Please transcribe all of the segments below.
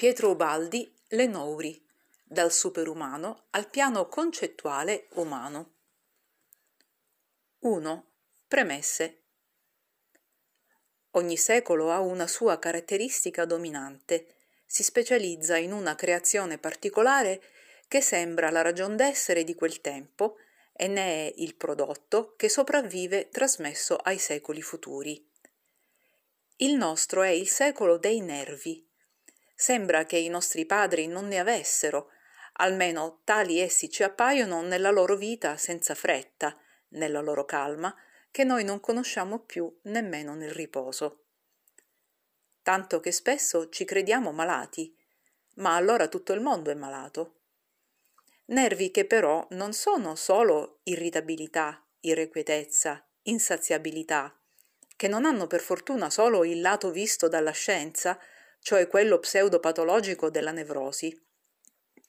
Pietro Ubaldi, Le Nouri, dal superumano al piano concettuale umano. 1. Premesse. Ogni secolo ha una sua caratteristica dominante, si specializza in una creazione particolare che sembra la ragion d'essere di quel tempo e ne è il prodotto che sopravvive trasmesso ai secoli futuri. Il nostro è il secolo dei nervi, Sembra che i nostri padri non ne avessero, almeno tali essi ci appaiono nella loro vita senza fretta, nella loro calma, che noi non conosciamo più nemmeno nel riposo. Tanto che spesso ci crediamo malati, ma allora tutto il mondo è malato. Nervi che però non sono solo irritabilità, irrequietezza, insaziabilità, che non hanno per fortuna solo il lato visto dalla scienza, cioè quello pseudopatologico della nevrosi,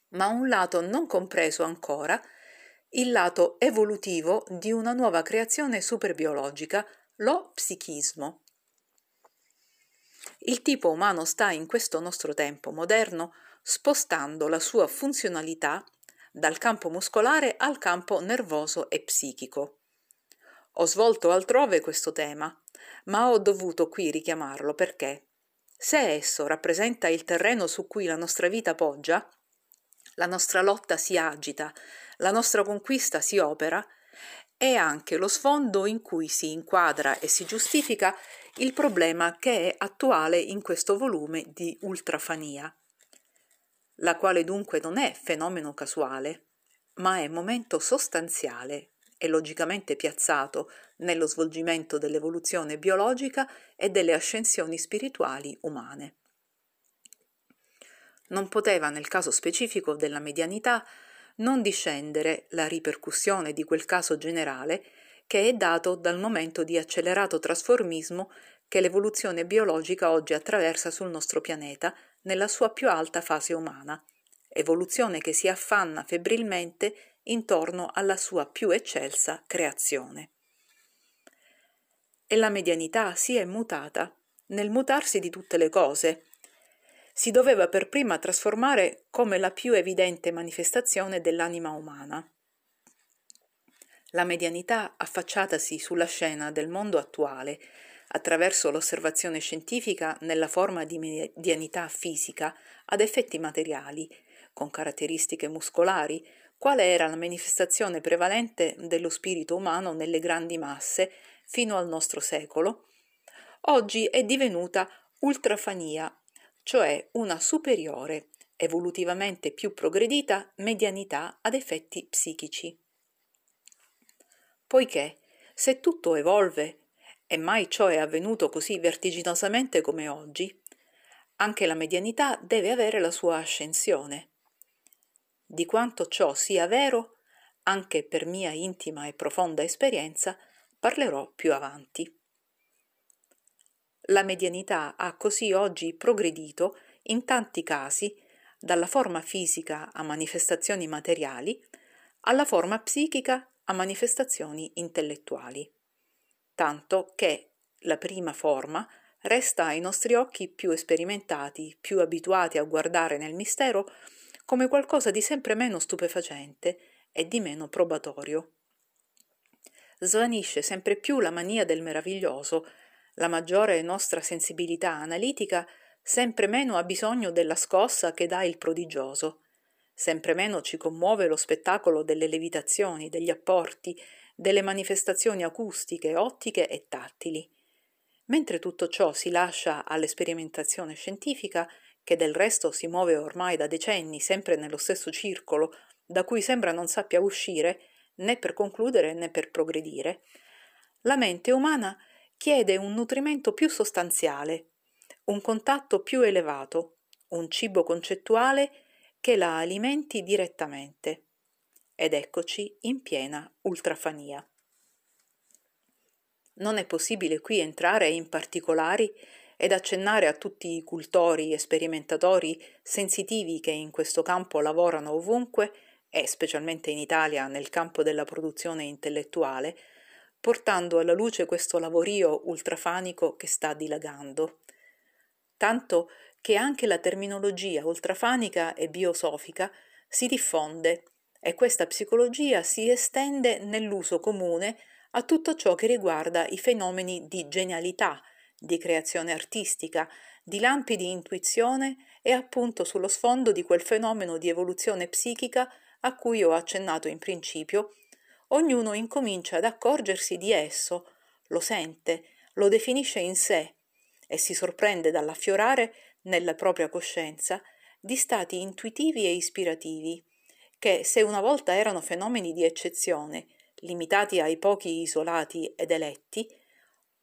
ma un lato non compreso ancora, il lato evolutivo di una nuova creazione superbiologica, lo psichismo. Il tipo umano sta in questo nostro tempo moderno spostando la sua funzionalità dal campo muscolare al campo nervoso e psichico. Ho svolto altrove questo tema, ma ho dovuto qui richiamarlo perché se esso rappresenta il terreno su cui la nostra vita poggia, la nostra lotta si agita, la nostra conquista si opera, è anche lo sfondo in cui si inquadra e si giustifica il problema che è attuale in questo volume di ultrafania, la quale dunque non è fenomeno casuale, ma è momento sostanziale e logicamente piazzato nello svolgimento dell'evoluzione biologica e delle ascensioni spirituali umane. Non poteva, nel caso specifico della medianità, non discendere la ripercussione di quel caso generale che è dato dal momento di accelerato trasformismo che l'evoluzione biologica oggi attraversa sul nostro pianeta nella sua più alta fase umana, evoluzione che si affanna febbrilmente intorno alla sua più eccelsa creazione. E la medianità si è mutata nel mutarsi di tutte le cose. Si doveva per prima trasformare come la più evidente manifestazione dell'anima umana. La medianità affacciatasi sulla scena del mondo attuale attraverso l'osservazione scientifica nella forma di medianità fisica ad effetti materiali, con caratteristiche muscolari, quale era la manifestazione prevalente dello spirito umano nelle grandi masse fino al nostro secolo, oggi è divenuta ultrafania, cioè una superiore, evolutivamente più progredita medianità ad effetti psichici. Poiché se tutto evolve, e mai ciò è avvenuto così vertiginosamente come oggi, anche la medianità deve avere la sua ascensione. Di quanto ciò sia vero, anche per mia intima e profonda esperienza, parlerò più avanti. La medianità ha così oggi progredito in tanti casi dalla forma fisica a manifestazioni materiali alla forma psichica a manifestazioni intellettuali, tanto che la prima forma resta ai nostri occhi più sperimentati, più abituati a guardare nel mistero, come qualcosa di sempre meno stupefacente e di meno probatorio. Svanisce sempre più la mania del meraviglioso, la maggiore nostra sensibilità analitica sempre meno ha bisogno della scossa che dà il prodigioso, sempre meno ci commuove lo spettacolo delle levitazioni, degli apporti, delle manifestazioni acustiche, ottiche e tattili. Mentre tutto ciò si lascia all'esperimentazione scientifica, che del resto si muove ormai da decenni sempre nello stesso circolo, da cui sembra non sappia uscire né per concludere né per progredire, la mente umana chiede un nutrimento più sostanziale, un contatto più elevato, un cibo concettuale che la alimenti direttamente. Ed eccoci in piena ultrafania. Non è possibile qui entrare in particolari ed accennare a tutti i cultori e sperimentatori sensitivi che in questo campo lavorano ovunque e specialmente in Italia nel campo della produzione intellettuale, portando alla luce questo lavorio ultrafanico che sta dilagando. Tanto che anche la terminologia ultrafanica e biosofica si diffonde e questa psicologia si estende nell'uso comune a tutto ciò che riguarda i fenomeni di genialità, di creazione artistica, di lampi di intuizione e appunto sullo sfondo di quel fenomeno di evoluzione psichica a cui ho accennato in principio, ognuno incomincia ad accorgersi di esso, lo sente, lo definisce in sé e si sorprende dall'affiorare nella propria coscienza di stati intuitivi e ispirativi, che se una volta erano fenomeni di eccezione, limitati ai pochi isolati ed eletti,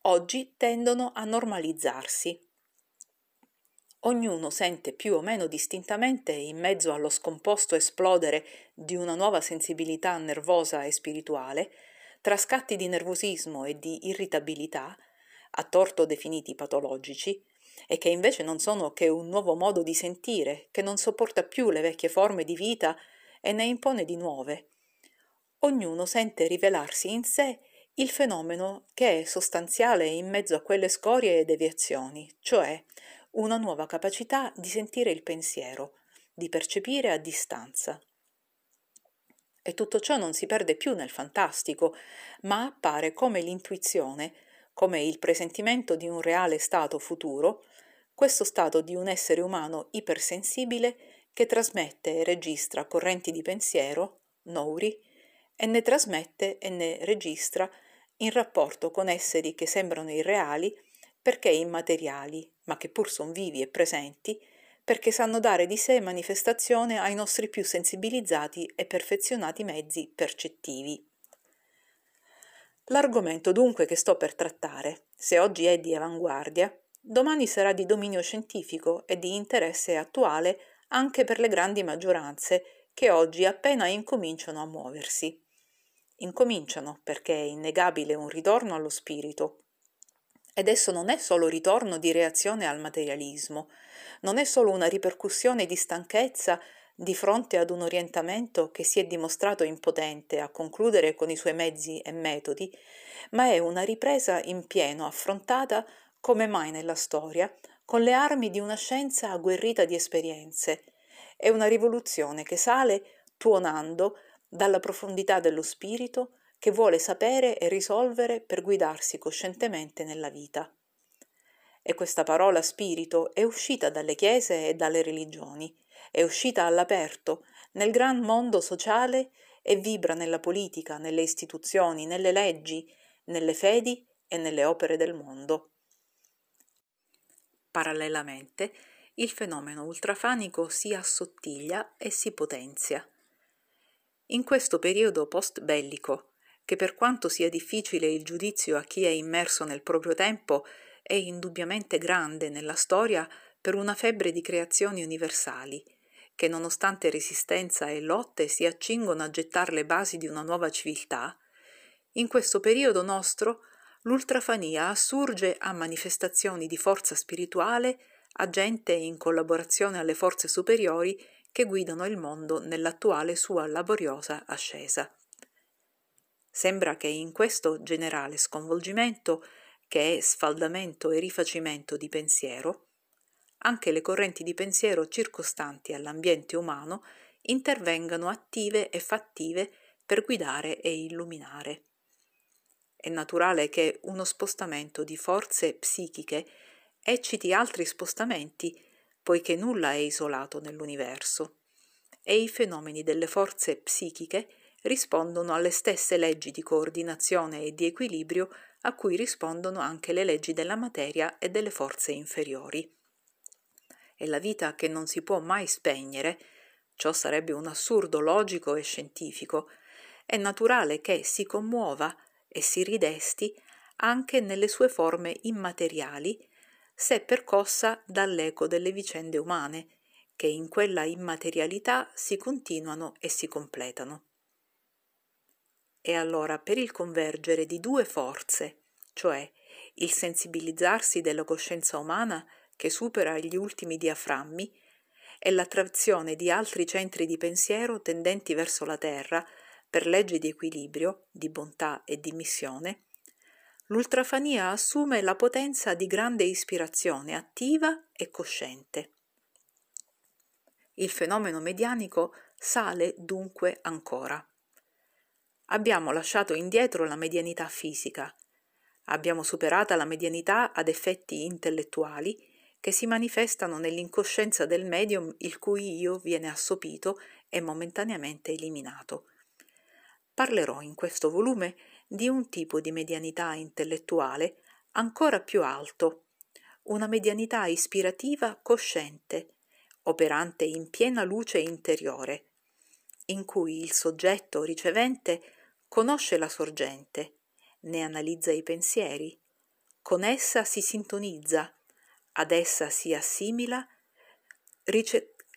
oggi tendono a normalizzarsi. Ognuno sente più o meno distintamente, in mezzo allo scomposto esplodere di una nuova sensibilità nervosa e spirituale, tra scatti di nervosismo e di irritabilità, a torto definiti patologici, e che invece non sono che un nuovo modo di sentire, che non sopporta più le vecchie forme di vita e ne impone di nuove. Ognuno sente rivelarsi in sé il fenomeno che è sostanziale in mezzo a quelle scorie e deviazioni, cioè una nuova capacità di sentire il pensiero, di percepire a distanza. E tutto ciò non si perde più nel fantastico, ma appare come l'intuizione, come il presentimento di un reale stato futuro, questo stato di un essere umano ipersensibile che trasmette e registra correnti di pensiero, nouri, e ne trasmette e ne registra in rapporto con esseri che sembrano irreali perché immateriali, ma che pur sono vivi e presenti, perché sanno dare di sé manifestazione ai nostri più sensibilizzati e perfezionati mezzi percettivi. L'argomento dunque che sto per trattare, se oggi è di avanguardia, domani sarà di dominio scientifico e di interesse attuale anche per le grandi maggioranze che oggi appena incominciano a muoversi. Incominciano perché è innegabile un ritorno allo spirito, ed esso non è solo ritorno di reazione al materialismo, non è solo una ripercussione di stanchezza di fronte ad un orientamento che si è dimostrato impotente a concludere con i suoi mezzi e metodi, ma è una ripresa in pieno affrontata come mai nella storia con le armi di una scienza agguerrita di esperienze. È una rivoluzione che sale tuonando dalla profondità dello spirito che vuole sapere e risolvere per guidarsi coscientemente nella vita. E questa parola spirito è uscita dalle chiese e dalle religioni, è uscita all'aperto, nel gran mondo sociale e vibra nella politica, nelle istituzioni, nelle leggi, nelle fedi e nelle opere del mondo. Parallelamente, il fenomeno ultrafanico si assottiglia e si potenzia. In questo periodo post-bellico, che per quanto sia difficile il giudizio a chi è immerso nel proprio tempo, è indubbiamente grande nella storia per una febbre di creazioni universali, che nonostante resistenza e lotte si accingono a gettare le basi di una nuova civiltà, in questo periodo nostro l'ultrafania assurge a manifestazioni di forza spirituale agente in collaborazione alle forze superiori che guidano il mondo nell'attuale sua laboriosa ascesa. Sembra che in questo generale sconvolgimento, che è sfaldamento e rifacimento di pensiero, anche le correnti di pensiero circostanti all'ambiente umano intervengano attive e fattive per guidare e illuminare. È naturale che uno spostamento di forze psichiche ecciti altri spostamenti, poiché nulla è isolato nell'universo, e i fenomeni delle forze psichiche rispondono alle stesse leggi di coordinazione e di equilibrio a cui rispondono anche le leggi della materia e delle forze inferiori. E la vita che non si può mai spegnere, ciò sarebbe un assurdo logico e scientifico, è naturale che si commuova e si ridesti anche nelle sue forme immateriali se percossa dall'eco delle vicende umane, che in quella immaterialità si continuano e si completano. E allora per il convergere di due forze, cioè il sensibilizzarsi della coscienza umana che supera gli ultimi diaframmi e l'attrazione di altri centri di pensiero tendenti verso la terra per leggi di equilibrio, di bontà e di missione, l'ultrafania assume la potenza di grande ispirazione attiva e cosciente. Il fenomeno medianico sale dunque ancora. Abbiamo lasciato indietro la medianità fisica, abbiamo superata la medianità ad effetti intellettuali che si manifestano nell'incoscienza del medium il cui io viene assopito e momentaneamente eliminato. Parlerò in questo volume di un tipo di medianità intellettuale ancora più alto, una medianità ispirativa cosciente, operante in piena luce interiore, in cui il soggetto ricevente conosce la sorgente, ne analizza i pensieri, con essa si sintonizza, ad essa si assimila,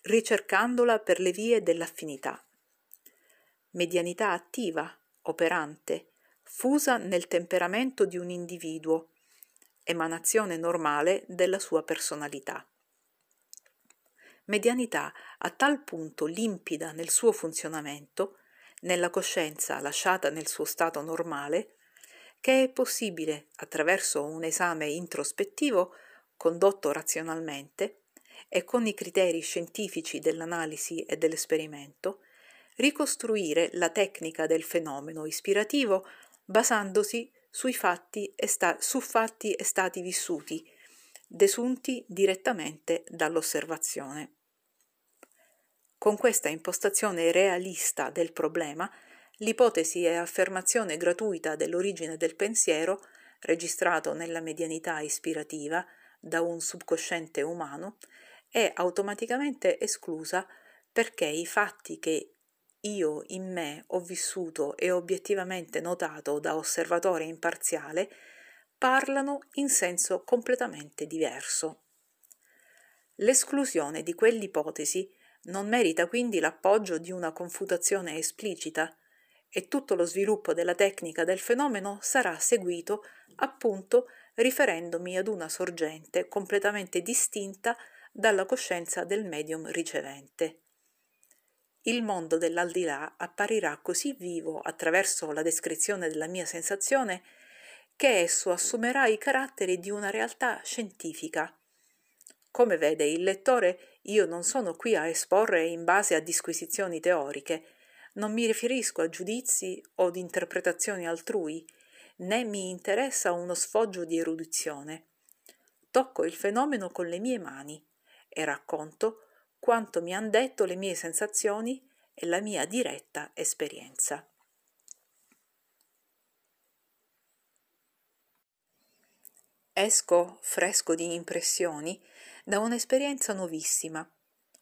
ricercandola per le vie dell'affinità. Medianità attiva, operante, fusa nel temperamento di un individuo, emanazione normale della sua personalità. Medianità a tal punto limpida nel suo funzionamento, nella coscienza lasciata nel suo stato normale, che è possibile, attraverso un esame introspettivo condotto razionalmente e con i criteri scientifici dell'analisi e dell'esperimento, ricostruire la tecnica del fenomeno ispirativo basandosi sui fatti e sta- su fatti e stati vissuti, desunti direttamente dall'osservazione. Con questa impostazione realista del problema, l'ipotesi e affermazione gratuita dell'origine del pensiero, registrato nella medianità ispirativa da un subconsciente umano, è automaticamente esclusa perché i fatti che io in me ho vissuto e obiettivamente notato da osservatore imparziale parlano in senso completamente diverso. L'esclusione di quell'ipotesi non merita quindi l'appoggio di una confutazione esplicita e tutto lo sviluppo della tecnica del fenomeno sarà seguito appunto riferendomi ad una sorgente completamente distinta dalla coscienza del medium ricevente il mondo dell'aldilà apparirà così vivo attraverso la descrizione della mia sensazione che esso assumerà i caratteri di una realtà scientifica. Come vede il lettore, io non sono qui a esporre in base a disquisizioni teoriche, non mi riferisco a giudizi o ad interpretazioni altrui, né mi interessa uno sfoggio di erudizione. Tocco il fenomeno con le mie mani e racconto quanto mi han detto le mie sensazioni e la mia diretta esperienza. Esco fresco di impressioni da un'esperienza nuovissima,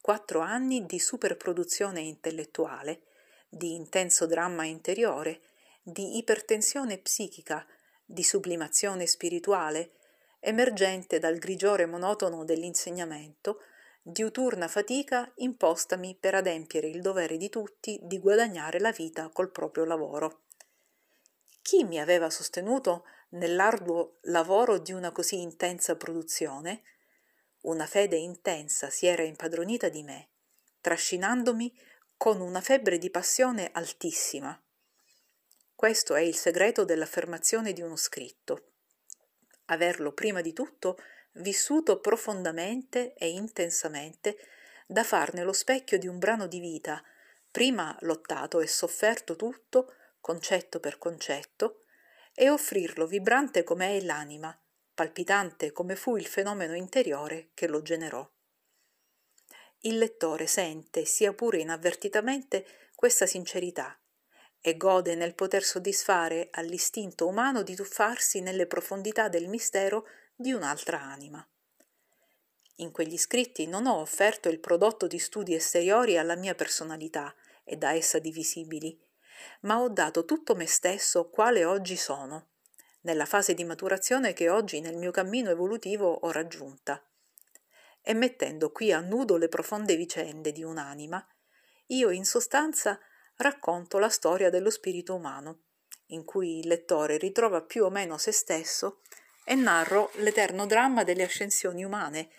quattro anni di superproduzione intellettuale, di intenso dramma interiore, di ipertensione psichica, di sublimazione spirituale, emergente dal grigiore monotono dell'insegnamento, diuturna fatica impostami per adempiere il dovere di tutti di guadagnare la vita col proprio lavoro. Chi mi aveva sostenuto nell'arduo lavoro di una così intensa produzione? Una fede intensa si era impadronita di me, trascinandomi con una febbre di passione altissima. Questo è il segreto dell'affermazione di uno scritto. Averlo prima di tutto vissuto profondamente e intensamente da farne lo specchio di un brano di vita, prima lottato e sofferto tutto, concetto per concetto, e offrirlo vibrante come è l'anima, palpitante come fu il fenomeno interiore che lo generò. Il lettore sente, sia pure inavvertitamente, questa sincerità e gode nel poter soddisfare all'istinto umano di tuffarsi nelle profondità del mistero di un'altra anima. In quegli scritti non ho offerto il prodotto di studi esteriori alla mia personalità e da essa divisibili, ma ho dato tutto me stesso quale oggi sono, nella fase di maturazione che oggi nel mio cammino evolutivo ho raggiunta. E mettendo qui a nudo le profonde vicende di un'anima, io in sostanza racconto la storia dello spirito umano, in cui il lettore ritrova più o meno se stesso e narro l'eterno dramma delle ascensioni umane.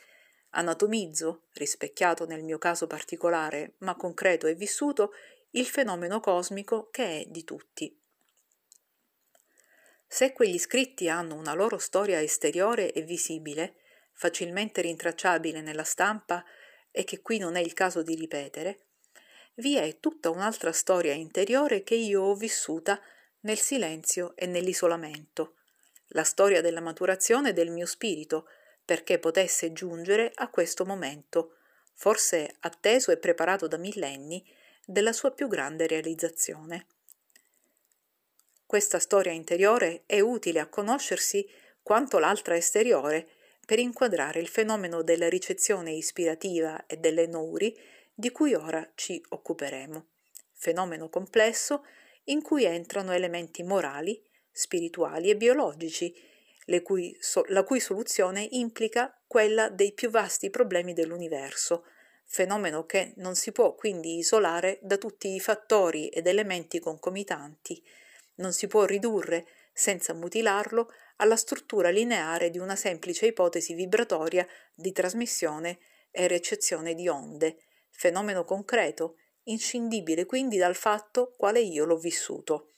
Anatomizzo, rispecchiato nel mio caso particolare, ma concreto e vissuto, il fenomeno cosmico che è di tutti. Se quegli scritti hanno una loro storia esteriore e visibile, facilmente rintracciabile nella stampa e che qui non è il caso di ripetere, vi è tutta un'altra storia interiore che io ho vissuta nel silenzio e nell'isolamento, la storia della maturazione del mio spirito, perché potesse giungere a questo momento, forse atteso e preparato da millenni, della sua più grande realizzazione. Questa storia interiore è utile a conoscersi quanto l'altra esteriore per inquadrare il fenomeno della ricezione ispirativa e delle nouri di cui ora ci occuperemo. Fenomeno complesso in cui entrano elementi morali, spirituali e biologici, cui, so, la cui soluzione implica quella dei più vasti problemi dell'universo, fenomeno che non si può quindi isolare da tutti i fattori ed elementi concomitanti, non si può ridurre, senza mutilarlo, alla struttura lineare di una semplice ipotesi vibratoria di trasmissione e recezione di onde, fenomeno concreto, inscindibile quindi dal fatto quale io l'ho vissuto.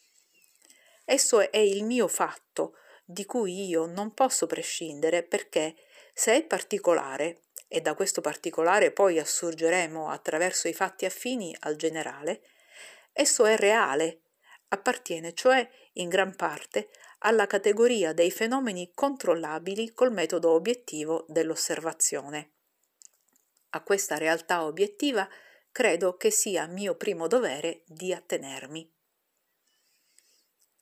Esso è il mio fatto, di cui io non posso prescindere perché, se è particolare, e da questo particolare poi assurgeremo attraverso i fatti affini al generale, esso è reale, appartiene cioè in gran parte alla categoria dei fenomeni controllabili col metodo obiettivo dell'osservazione. A questa realtà obiettiva credo che sia mio primo dovere di attenermi.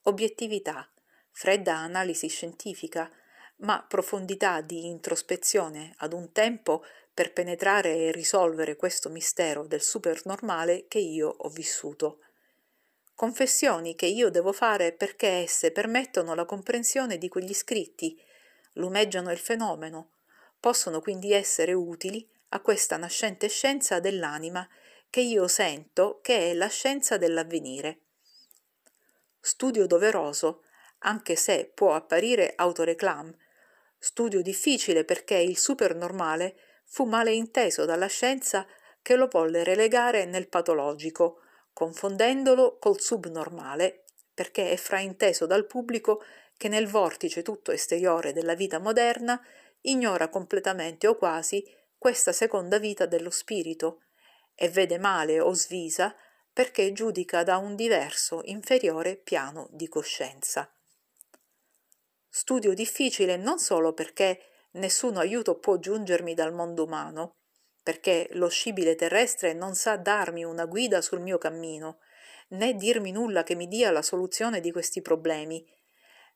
Obiettività, fredda analisi scientifica, ma profondità di introspezione ad un tempo per penetrare e risolvere questo mistero del supernormale che io ho vissuto. Confessioni che io devo fare perché esse permettono la comprensione di quegli scritti, lumeggiano il fenomeno, possono quindi essere utili a questa nascente scienza dell'anima che io sento che è la scienza dell'avvenire. Studio doveroso, anche se può apparire autoreclam, studio difficile perché il supernormale fu male inteso dalla scienza che lo volle relegare nel patologico, confondendolo col subnormale, perché è frainteso dal pubblico che nel vortice tutto esteriore della vita moderna ignora completamente o quasi questa seconda vita dello spirito e vede male o svisa perché giudica da un diverso, inferiore piano di coscienza. Studio difficile non solo perché nessun aiuto può giungermi dal mondo umano, perché lo scibile terrestre non sa darmi una guida sul mio cammino, né dirmi nulla che mi dia la soluzione di questi problemi,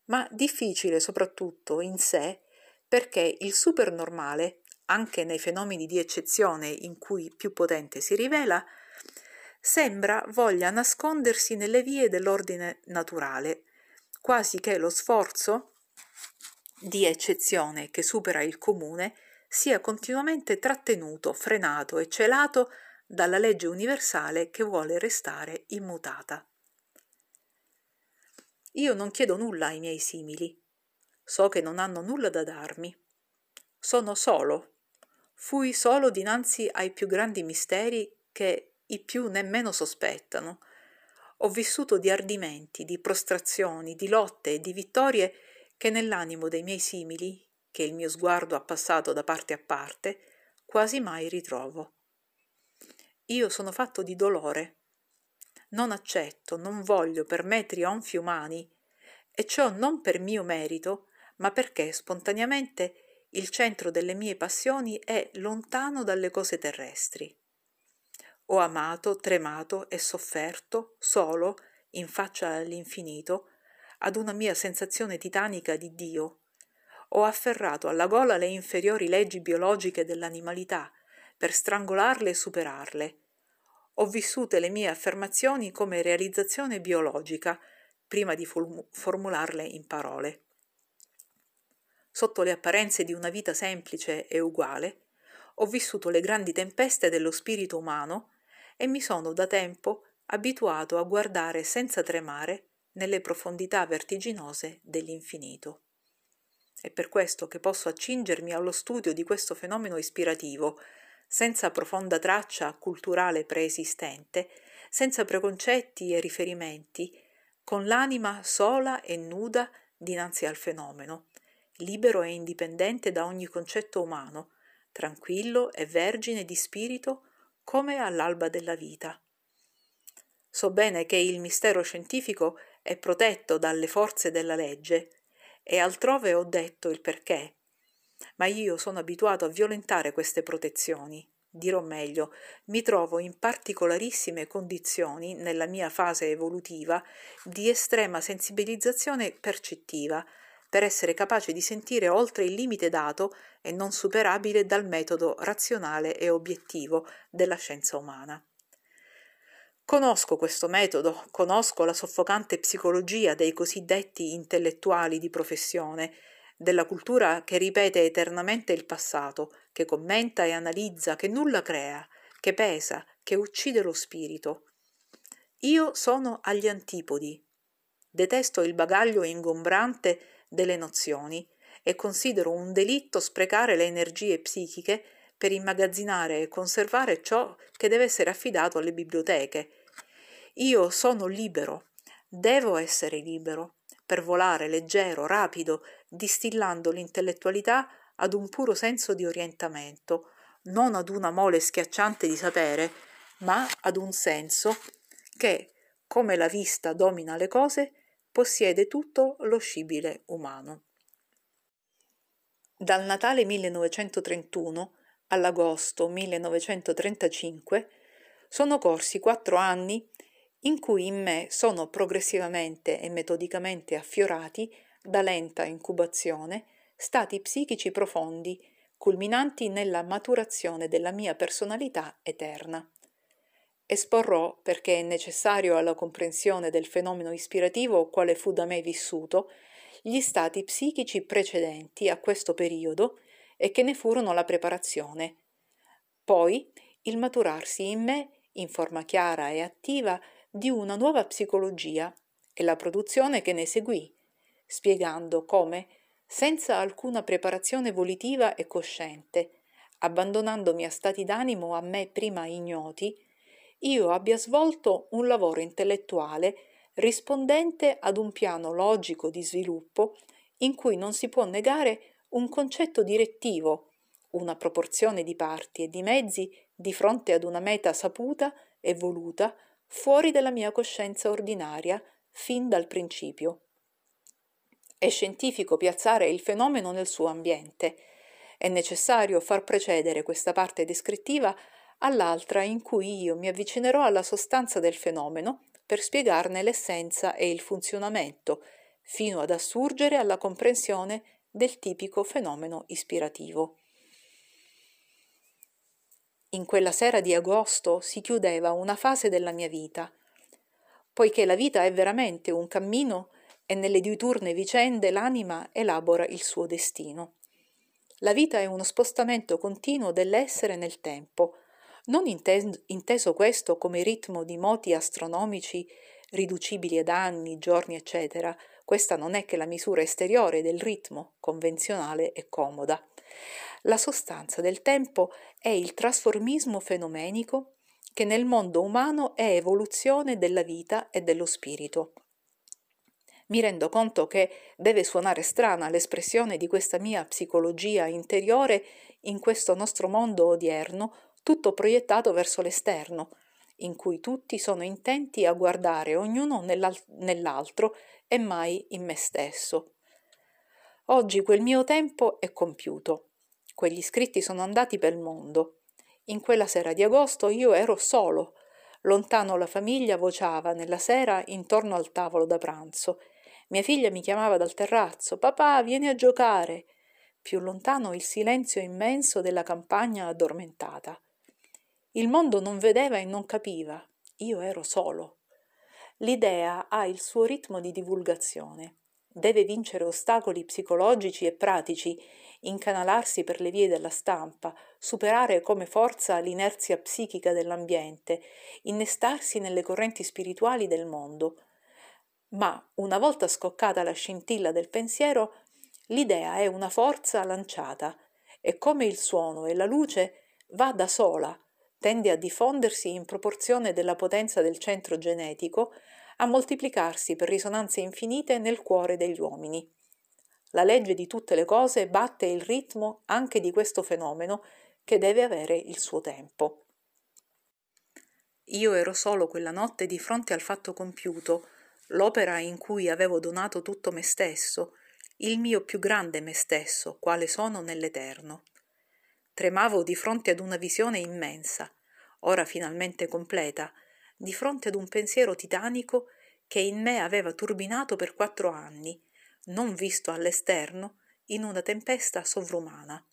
ma difficile soprattutto in sé perché il supernormale anche nei fenomeni di eccezione in cui più potente si rivela, sembra voglia nascondersi nelle vie dell'ordine naturale, quasi che lo sforzo di eccezione che supera il comune sia continuamente trattenuto, frenato e celato dalla legge universale che vuole restare immutata. Io non chiedo nulla ai miei simili, so che non hanno nulla da darmi. Sono solo Fui solo dinanzi ai più grandi misteri che i più nemmeno sospettano. Ho vissuto di ardimenti, di prostrazioni, di lotte e di vittorie che nell'animo dei miei simili, che il mio sguardo ha passato da parte a parte, quasi mai ritrovo. Io sono fatto di dolore. Non accetto, non voglio per me trionfi umani, e ciò non per mio merito, ma perché spontaneamente il centro delle mie passioni è lontano dalle cose terrestri. Ho amato, tremato e sofferto, solo, in faccia all'infinito, ad una mia sensazione titanica di Dio. Ho afferrato alla gola le inferiori leggi biologiche dell'animalità per strangolarle e superarle. Ho vissute le mie affermazioni come realizzazione biologica prima di formularle in parole sotto le apparenze di una vita semplice e uguale, ho vissuto le grandi tempeste dello spirito umano e mi sono da tempo abituato a guardare senza tremare nelle profondità vertiginose dell'infinito. È per questo che posso accingermi allo studio di questo fenomeno ispirativo, senza profonda traccia culturale preesistente, senza preconcetti e riferimenti, con l'anima sola e nuda dinanzi al fenomeno, libero e indipendente da ogni concetto umano, tranquillo e vergine di spirito come all'alba della vita. So bene che il mistero scientifico è protetto dalle forze della legge e altrove ho detto il perché, ma io sono abituato a violentare queste protezioni. Dirò meglio, mi trovo in particolarissime condizioni nella mia fase evolutiva di estrema sensibilizzazione percettiva per essere capace di sentire oltre il limite dato e non superabile dal metodo razionale e obiettivo della scienza umana. Conosco questo metodo, conosco la soffocante psicologia dei cosiddetti intellettuali di professione, della cultura che ripete eternamente il passato, che commenta e analizza, che nulla crea, che pesa, che uccide lo spirito. Io sono agli antipodi. Detesto il bagaglio ingombrante delle nozioni e considero un delitto sprecare le energie psichiche per immagazzinare e conservare ciò che deve essere affidato alle biblioteche. Io sono libero, devo essere libero, per volare leggero, rapido, distillando l'intellettualità ad un puro senso di orientamento, non ad una mole schiacciante di sapere, ma ad un senso che, come la vista domina le cose, possiede tutto lo scibile umano. Dal Natale 1931 all'agosto 1935 sono corsi quattro anni in cui in me sono progressivamente e metodicamente affiorati, da lenta incubazione, stati psichici profondi, culminanti nella maturazione della mia personalità eterna. Esporrò, perché è necessario alla comprensione del fenomeno ispirativo quale fu da me vissuto, gli stati psichici precedenti a questo periodo e che ne furono la preparazione. Poi il maturarsi in me, in forma chiara e attiva, di una nuova psicologia e la produzione che ne seguì, spiegando come, senza alcuna preparazione volitiva e cosciente, abbandonandomi a stati d'animo a me prima ignoti, io abbia svolto un lavoro intellettuale rispondente ad un piano logico di sviluppo in cui non si può negare un concetto direttivo, una proporzione di parti e di mezzi di fronte ad una meta saputa e voluta fuori dalla mia coscienza ordinaria fin dal principio. È scientifico piazzare il fenomeno nel suo ambiente. È necessario far precedere questa parte descrittiva all'altra in cui io mi avvicinerò alla sostanza del fenomeno per spiegarne l'essenza e il funzionamento, fino ad assurgere alla comprensione del tipico fenomeno ispirativo. In quella sera di agosto si chiudeva una fase della mia vita, poiché la vita è veramente un cammino e nelle diuturne vicende l'anima elabora il suo destino. La vita è uno spostamento continuo dell'essere nel tempo, non inteso questo come ritmo di moti astronomici riducibili ad anni, giorni, eccetera, questa non è che la misura esteriore del ritmo, convenzionale e comoda. La sostanza del tempo è il trasformismo fenomenico che nel mondo umano è evoluzione della vita e dello spirito. Mi rendo conto che deve suonare strana l'espressione di questa mia psicologia interiore in questo nostro mondo odierno, tutto proiettato verso l'esterno, in cui tutti sono intenti a guardare ognuno nell'altro e mai in me stesso. Oggi quel mio tempo è compiuto. Quegli scritti sono andati pel mondo. In quella sera di agosto io ero solo. Lontano la famiglia vociava nella sera intorno al tavolo da pranzo. Mia figlia mi chiamava dal terrazzo: Papà, vieni a giocare. Più lontano il silenzio immenso della campagna addormentata. Il mondo non vedeva e non capiva. Io ero solo. L'idea ha il suo ritmo di divulgazione. Deve vincere ostacoli psicologici e pratici, incanalarsi per le vie della stampa, superare come forza l'inerzia psichica dell'ambiente, innestarsi nelle correnti spirituali del mondo. Ma, una volta scoccata la scintilla del pensiero, l'idea è una forza lanciata e come il suono e la luce va da sola, tende a diffondersi in proporzione della potenza del centro genetico, a moltiplicarsi per risonanze infinite nel cuore degli uomini. La legge di tutte le cose batte il ritmo anche di questo fenomeno che deve avere il suo tempo. Io ero solo quella notte di fronte al fatto compiuto, l'opera in cui avevo donato tutto me stesso, il mio più grande me stesso, quale sono nell'Eterno. Tremavo di fronte ad una visione immensa, ora finalmente completa, di fronte ad un pensiero titanico che in me aveva turbinato per quattro anni, non visto all'esterno, in una tempesta sovrumana.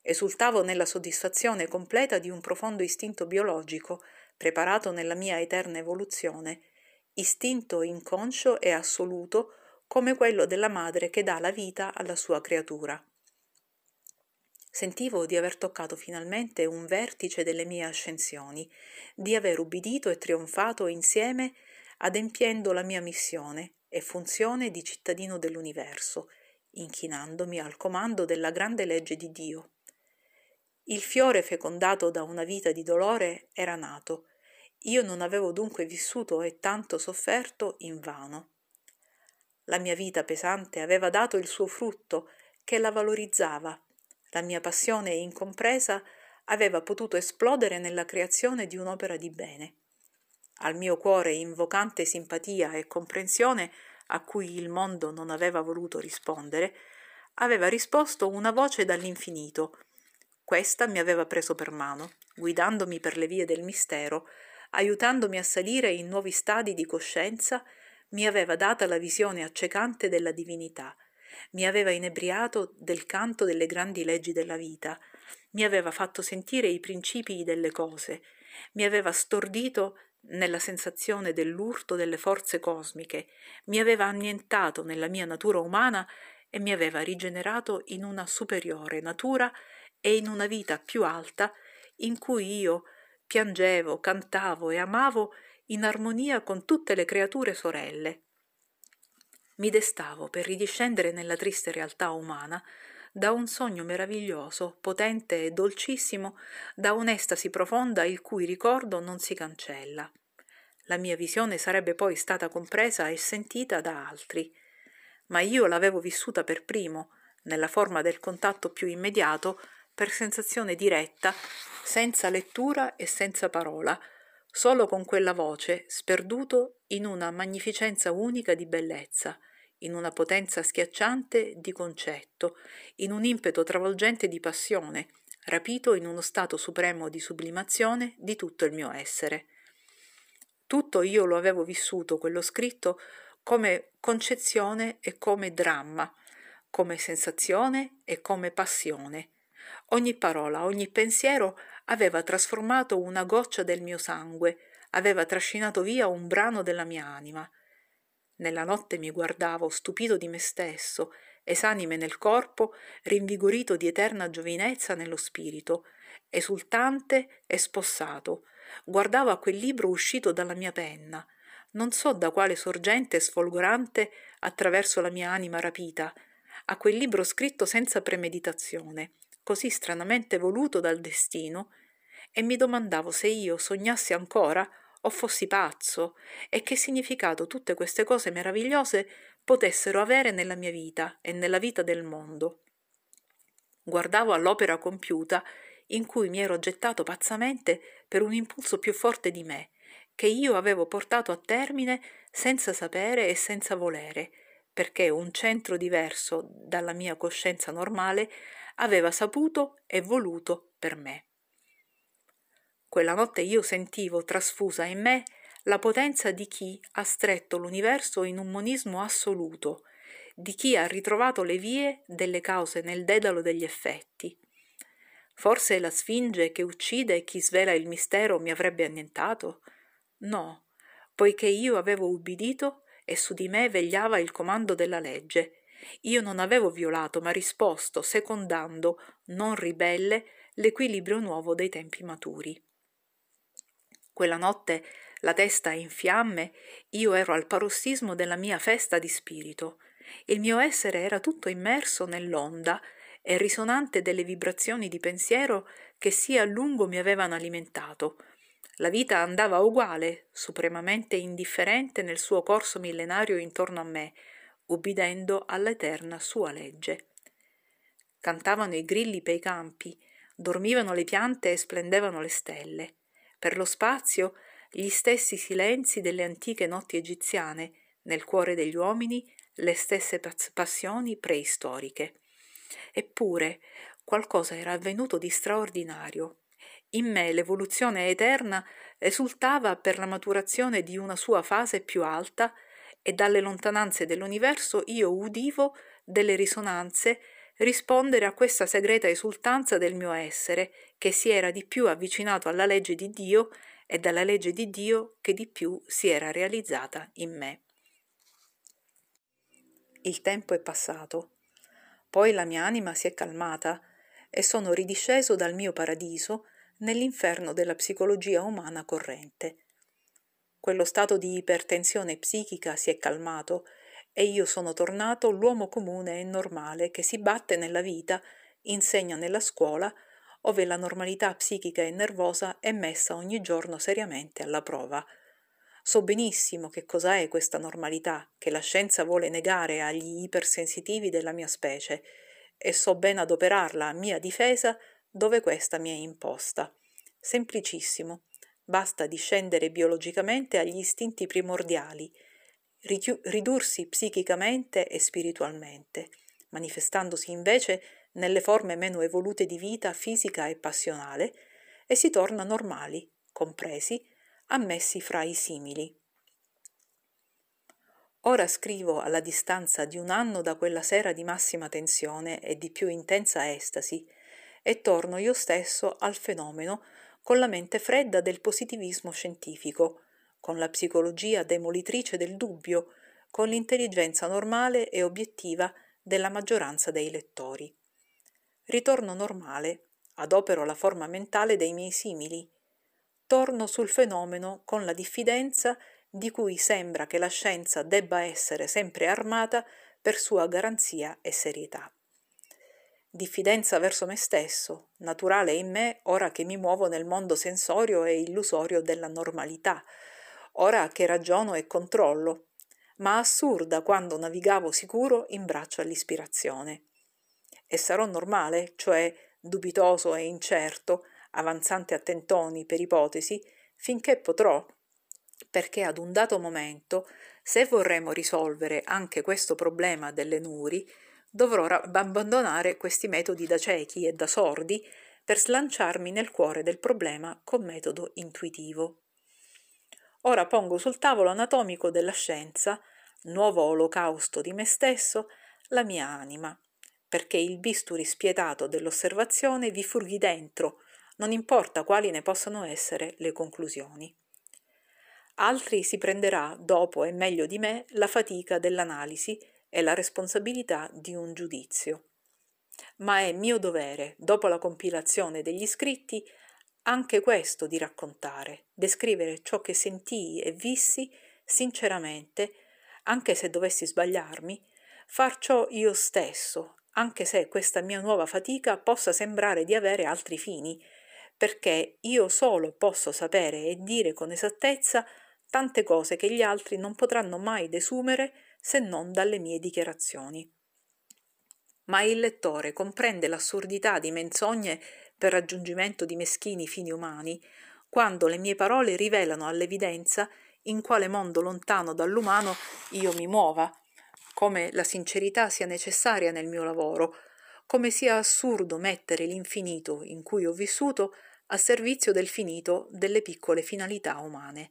Esultavo nella soddisfazione completa di un profondo istinto biologico, preparato nella mia eterna evoluzione, istinto inconscio e assoluto come quello della madre che dà la vita alla sua creatura. Sentivo di aver toccato finalmente un vertice delle mie ascensioni, di aver ubbidito e trionfato insieme adempiendo la mia missione e funzione di cittadino dell'universo, inchinandomi al comando della grande legge di Dio. Il fiore fecondato da una vita di dolore era nato. Io non avevo dunque vissuto e tanto sofferto in vano. La mia vita pesante aveva dato il suo frutto che la valorizzava la mia passione incompresa aveva potuto esplodere nella creazione di un'opera di bene. Al mio cuore invocante simpatia e comprensione a cui il mondo non aveva voluto rispondere, aveva risposto una voce dall'infinito. Questa mi aveva preso per mano, guidandomi per le vie del mistero, aiutandomi a salire in nuovi stadi di coscienza, mi aveva data la visione accecante della divinità mi aveva inebriato del canto delle grandi leggi della vita, mi aveva fatto sentire i principi delle cose, mi aveva stordito nella sensazione dell'urto delle forze cosmiche, mi aveva annientato nella mia natura umana e mi aveva rigenerato in una superiore natura e in una vita più alta in cui io piangevo, cantavo e amavo in armonia con tutte le creature sorelle mi destavo per ridiscendere nella triste realtà umana da un sogno meraviglioso, potente e dolcissimo, da un'estasi profonda il cui ricordo non si cancella. La mia visione sarebbe poi stata compresa e sentita da altri, ma io l'avevo vissuta per primo, nella forma del contatto più immediato, per sensazione diretta, senza lettura e senza parola, solo con quella voce, sperduto in una magnificenza unica di bellezza, in una potenza schiacciante di concetto, in un impeto travolgente di passione, rapito in uno stato supremo di sublimazione di tutto il mio essere. Tutto io lo avevo vissuto, quello scritto, come concezione e come dramma, come sensazione e come passione. Ogni parola, ogni pensiero aveva trasformato una goccia del mio sangue, aveva trascinato via un brano della mia anima. Nella notte mi guardavo, stupito di me stesso, esanime nel corpo, rinvigorito di eterna giovinezza nello spirito, esultante e spossato. Guardavo a quel libro uscito dalla mia penna, non so da quale sorgente sfolgorante attraverso la mia anima rapita, a quel libro scritto senza premeditazione, così stranamente voluto dal destino, e mi domandavo se io sognassi ancora o fossi pazzo e che significato tutte queste cose meravigliose potessero avere nella mia vita e nella vita del mondo. Guardavo all'opera compiuta in cui mi ero gettato pazzamente per un impulso più forte di me, che io avevo portato a termine senza sapere e senza volere, perché un centro diverso dalla mia coscienza normale aveva saputo e voluto per me. Quella notte io sentivo trasfusa in me la potenza di chi ha stretto l'universo in un monismo assoluto, di chi ha ritrovato le vie delle cause nel dedalo degli effetti. Forse la sfinge che uccide chi svela il mistero mi avrebbe annientato? No, poiché io avevo ubbidito e su di me vegliava il comando della legge. Io non avevo violato, ma risposto, secondando, non ribelle, l'equilibrio nuovo dei tempi maturi. Quella notte, la testa in fiamme, io ero al parossismo della mia festa di spirito. Il mio essere era tutto immerso nell'onda e risonante delle vibrazioni di pensiero che sì a lungo mi avevano alimentato. La vita andava uguale, supremamente indifferente nel suo corso millenario intorno a me, ubbidendo all'eterna sua legge. Cantavano i grilli pei campi, dormivano le piante e splendevano le stelle. Per lo spazio gli stessi silenzi delle antiche notti egiziane, nel cuore degli uomini le stesse passioni preistoriche. Eppure qualcosa era avvenuto di straordinario. In me l'evoluzione eterna esultava per la maturazione di una sua fase più alta e dalle lontananze dell'universo io udivo delle risonanze rispondere a questa segreta esultanza del mio essere, che si era di più avvicinato alla legge di Dio e dalla legge di Dio che di più si era realizzata in me. Il tempo è passato. Poi la mia anima si è calmata e sono ridisceso dal mio paradiso nell'inferno della psicologia umana corrente. Quello stato di ipertensione psichica si è calmato e io sono tornato l'uomo comune e normale che si batte nella vita, insegna nella scuola, ove la normalità psichica e nervosa è messa ogni giorno seriamente alla prova. So benissimo che cosa è questa normalità che la scienza vuole negare agli ipersensitivi della mia specie e so ben adoperarla a mia difesa dove questa mi è imposta. Semplicissimo. Basta discendere biologicamente agli istinti primordiali, ridursi psichicamente e spiritualmente, manifestandosi invece nelle forme meno evolute di vita fisica e passionale, e si torna normali, compresi, ammessi fra i simili. Ora scrivo alla distanza di un anno da quella sera di massima tensione e di più intensa estasi, e torno io stesso al fenomeno con la mente fredda del positivismo scientifico, con la psicologia demolitrice del dubbio, con l'intelligenza normale e obiettiva della maggioranza dei lettori. Ritorno normale, adopero la forma mentale dei miei simili, torno sul fenomeno con la diffidenza di cui sembra che la scienza debba essere sempre armata per sua garanzia e serietà. Diffidenza verso me stesso, naturale in me ora che mi muovo nel mondo sensorio e illusorio della normalità, ora che ragiono e controllo, ma assurda quando navigavo sicuro in braccio all'ispirazione. E sarò normale, cioè dubitoso e incerto, avanzante a tentoni per ipotesi, finché potrò, perché ad un dato momento, se vorremmo risolvere anche questo problema delle nuri, dovrò abbandonare questi metodi da ciechi e da sordi per slanciarmi nel cuore del problema con metodo intuitivo. Ora pongo sul tavolo anatomico della scienza, nuovo olocausto di me stesso, la mia anima, perché il bisturi spietato dell'osservazione vi furghi dentro, non importa quali ne possano essere le conclusioni. Altri si prenderà, dopo e meglio di me, la fatica dell'analisi e la responsabilità di un giudizio. Ma è mio dovere, dopo la compilazione degli scritti, anche questo di raccontare, descrivere ciò che sentii e vissi sinceramente, anche se dovessi sbagliarmi, far ciò io stesso, anche se questa mia nuova fatica possa sembrare di avere altri fini, perché io solo posso sapere e dire con esattezza tante cose che gli altri non potranno mai desumere se non dalle mie dichiarazioni. Ma il lettore comprende l'assurdità di menzogne per raggiungimento di meschini fini umani, quando le mie parole rivelano all'evidenza in quale mondo lontano dall'umano io mi muova, come la sincerità sia necessaria nel mio lavoro, come sia assurdo mettere l'infinito in cui ho vissuto a servizio del finito delle piccole finalità umane.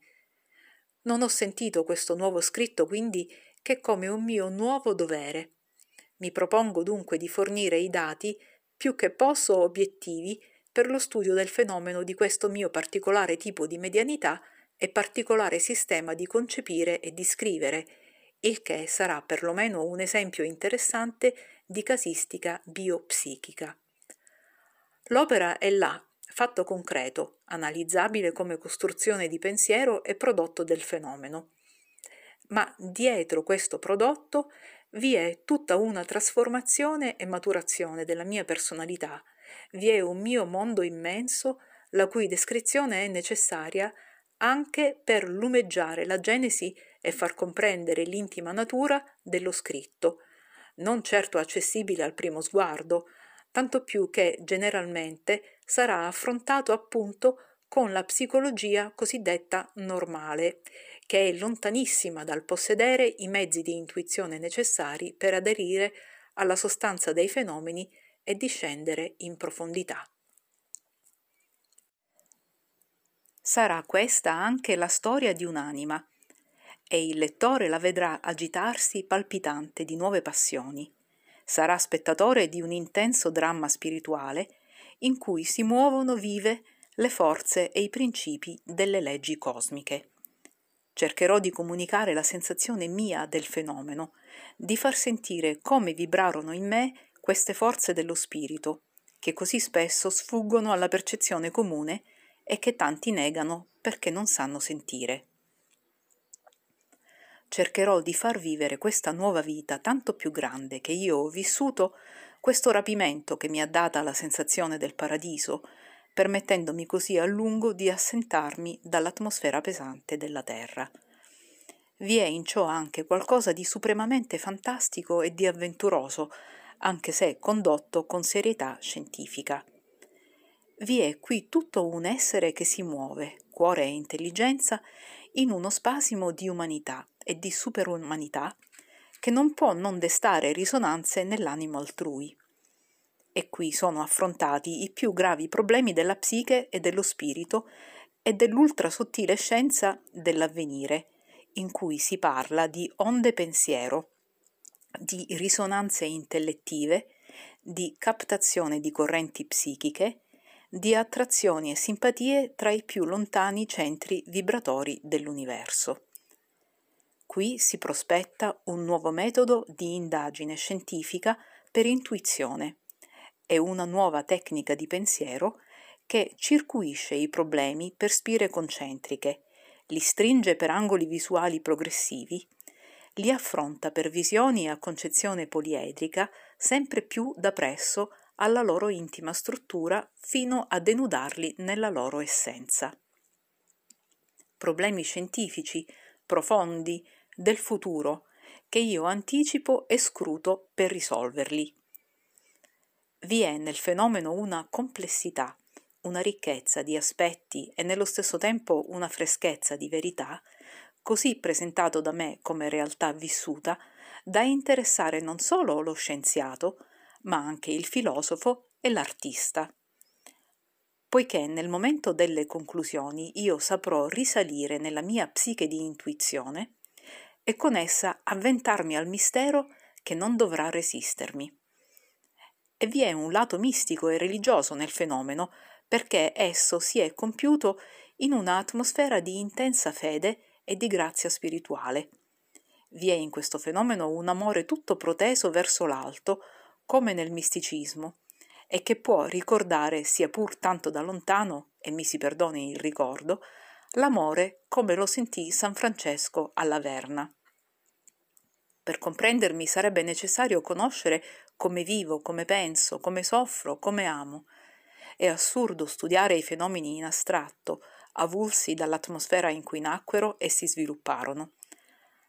Non ho sentito questo nuovo scritto quindi che come un mio nuovo dovere. Mi propongo dunque di fornire i dati più che posso obiettivi per lo studio del fenomeno di questo mio particolare tipo di medianità e particolare sistema di concepire e di scrivere, il che sarà perlomeno un esempio interessante di casistica biopsichica. L'opera è là, fatto concreto, analizzabile come costruzione di pensiero e prodotto del fenomeno. Ma dietro questo prodotto vi è tutta una trasformazione e maturazione della mia personalità, vi è un mio mondo immenso la cui descrizione è necessaria anche per lumeggiare la genesi e far comprendere l'intima natura dello scritto, non certo accessibile al primo sguardo, tanto più che generalmente sarà affrontato appunto con la psicologia cosiddetta normale, che è lontanissima dal possedere i mezzi di intuizione necessari per aderire alla sostanza dei fenomeni e discendere in profondità. Sarà questa anche la storia di un'anima, e il lettore la vedrà agitarsi palpitante di nuove passioni. Sarà spettatore di un intenso dramma spirituale in cui si muovono vive le forze e i principi delle leggi cosmiche. Cercherò di comunicare la sensazione mia del fenomeno, di far sentire come vibrarono in me queste forze dello spirito, che così spesso sfuggono alla percezione comune e che tanti negano perché non sanno sentire. Cercherò di far vivere questa nuova vita tanto più grande che io ho vissuto, questo rapimento che mi ha data la sensazione del paradiso, permettendomi così a lungo di assentarmi dall'atmosfera pesante della terra. Vi è in ciò anche qualcosa di supremamente fantastico e di avventuroso, anche se condotto con serietà scientifica. Vi è qui tutto un essere che si muove, cuore e intelligenza, in uno spasimo di umanità e di superumanità che non può non destare risonanze nell'animo altrui e qui sono affrontati i più gravi problemi della psiche e dello spirito e dell'ultra sottile scienza dell'avvenire, in cui si parla di onde pensiero, di risonanze intellettive, di captazione di correnti psichiche, di attrazioni e simpatie tra i più lontani centri vibratori dell'universo. Qui si prospetta un nuovo metodo di indagine scientifica per intuizione è una nuova tecnica di pensiero che circuisce i problemi per spire concentriche, li stringe per angoli visuali progressivi, li affronta per visioni a concezione poliedrica sempre più da presso alla loro intima struttura fino a denudarli nella loro essenza. Problemi scientifici, profondi, del futuro, che io anticipo e scruto per risolverli vi è nel fenomeno una complessità, una ricchezza di aspetti e nello stesso tempo una freschezza di verità, così presentato da me come realtà vissuta, da interessare non solo lo scienziato, ma anche il filosofo e l'artista. Poiché nel momento delle conclusioni io saprò risalire nella mia psiche di intuizione e con essa avventarmi al mistero che non dovrà resistermi vi è un lato mistico e religioso nel fenomeno perché esso si è compiuto in un'atmosfera di intensa fede e di grazia spirituale. Vi è in questo fenomeno un amore tutto proteso verso l'alto, come nel misticismo, e che può ricordare, sia pur tanto da lontano, e mi si perdoni il ricordo, l'amore come lo sentì San Francesco alla Verna. Per comprendermi sarebbe necessario conoscere come vivo, come penso, come soffro, come amo. È assurdo studiare i fenomeni in astratto, avulsi dall'atmosfera in cui nacquero e si svilupparono.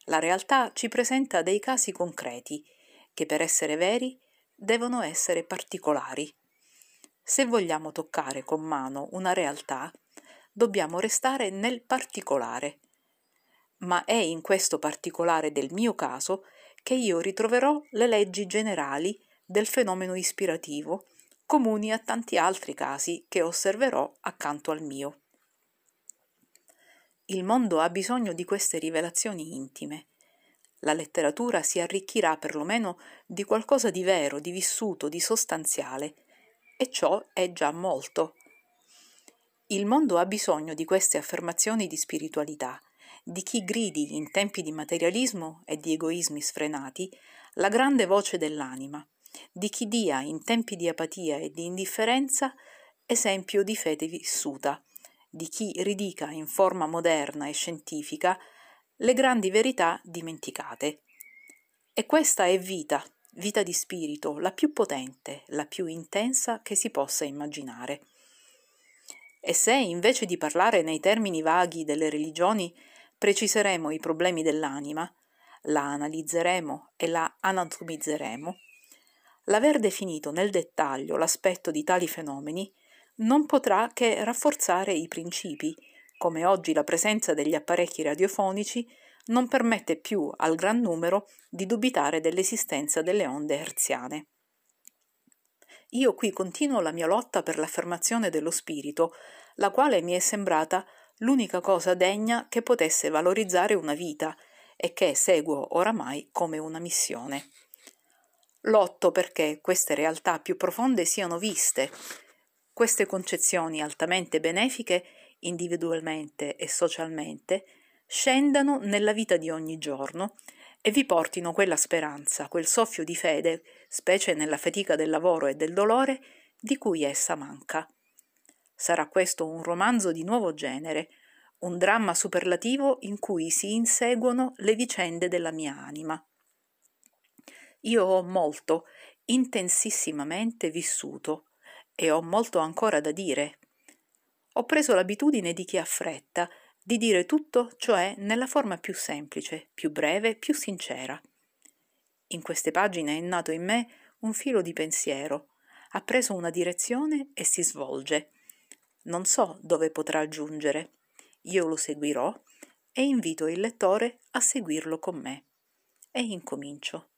La realtà ci presenta dei casi concreti, che per essere veri devono essere particolari. Se vogliamo toccare con mano una realtà, dobbiamo restare nel particolare. Ma è in questo particolare del mio caso che io ritroverò le leggi generali del fenomeno ispirativo, comuni a tanti altri casi che osserverò accanto al mio. Il mondo ha bisogno di queste rivelazioni intime. La letteratura si arricchirà perlomeno di qualcosa di vero, di vissuto, di sostanziale, e ciò è già molto. Il mondo ha bisogno di queste affermazioni di spiritualità, di chi gridi in tempi di materialismo e di egoismi sfrenati la grande voce dell'anima, di chi dia in tempi di apatia e di indifferenza esempio di fede vissuta, di chi ridica in forma moderna e scientifica le grandi verità dimenticate. E questa è vita, vita di spirito, la più potente, la più intensa che si possa immaginare. E se, invece di parlare nei termini vaghi delle religioni, preciseremo i problemi dell'anima, la analizzeremo e la anatomizzeremo, l'aver definito nel dettaglio l'aspetto di tali fenomeni non potrà che rafforzare i principi, come oggi la presenza degli apparecchi radiofonici non permette più al gran numero di dubitare dell'esistenza delle onde herziane. Io qui continuo la mia lotta per l'affermazione dello spirito, la quale mi è sembrata l'unica cosa degna che potesse valorizzare una vita e che seguo oramai come una missione. Lotto perché queste realtà più profonde siano viste, queste concezioni altamente benefiche, individualmente e socialmente, scendano nella vita di ogni giorno e vi portino quella speranza, quel soffio di fede, specie nella fatica del lavoro e del dolore, di cui essa manca. Sarà questo un romanzo di nuovo genere, un dramma superlativo in cui si inseguono le vicende della mia anima. Io ho molto, intensissimamente vissuto e ho molto ancora da dire. Ho preso l'abitudine di chi ha fretta, di dire tutto, cioè nella forma più semplice, più breve, più sincera. In queste pagine è nato in me un filo di pensiero, ha preso una direzione e si svolge. Non so dove potrà giungere. Io lo seguirò e invito il lettore a seguirlo con me. E incomincio.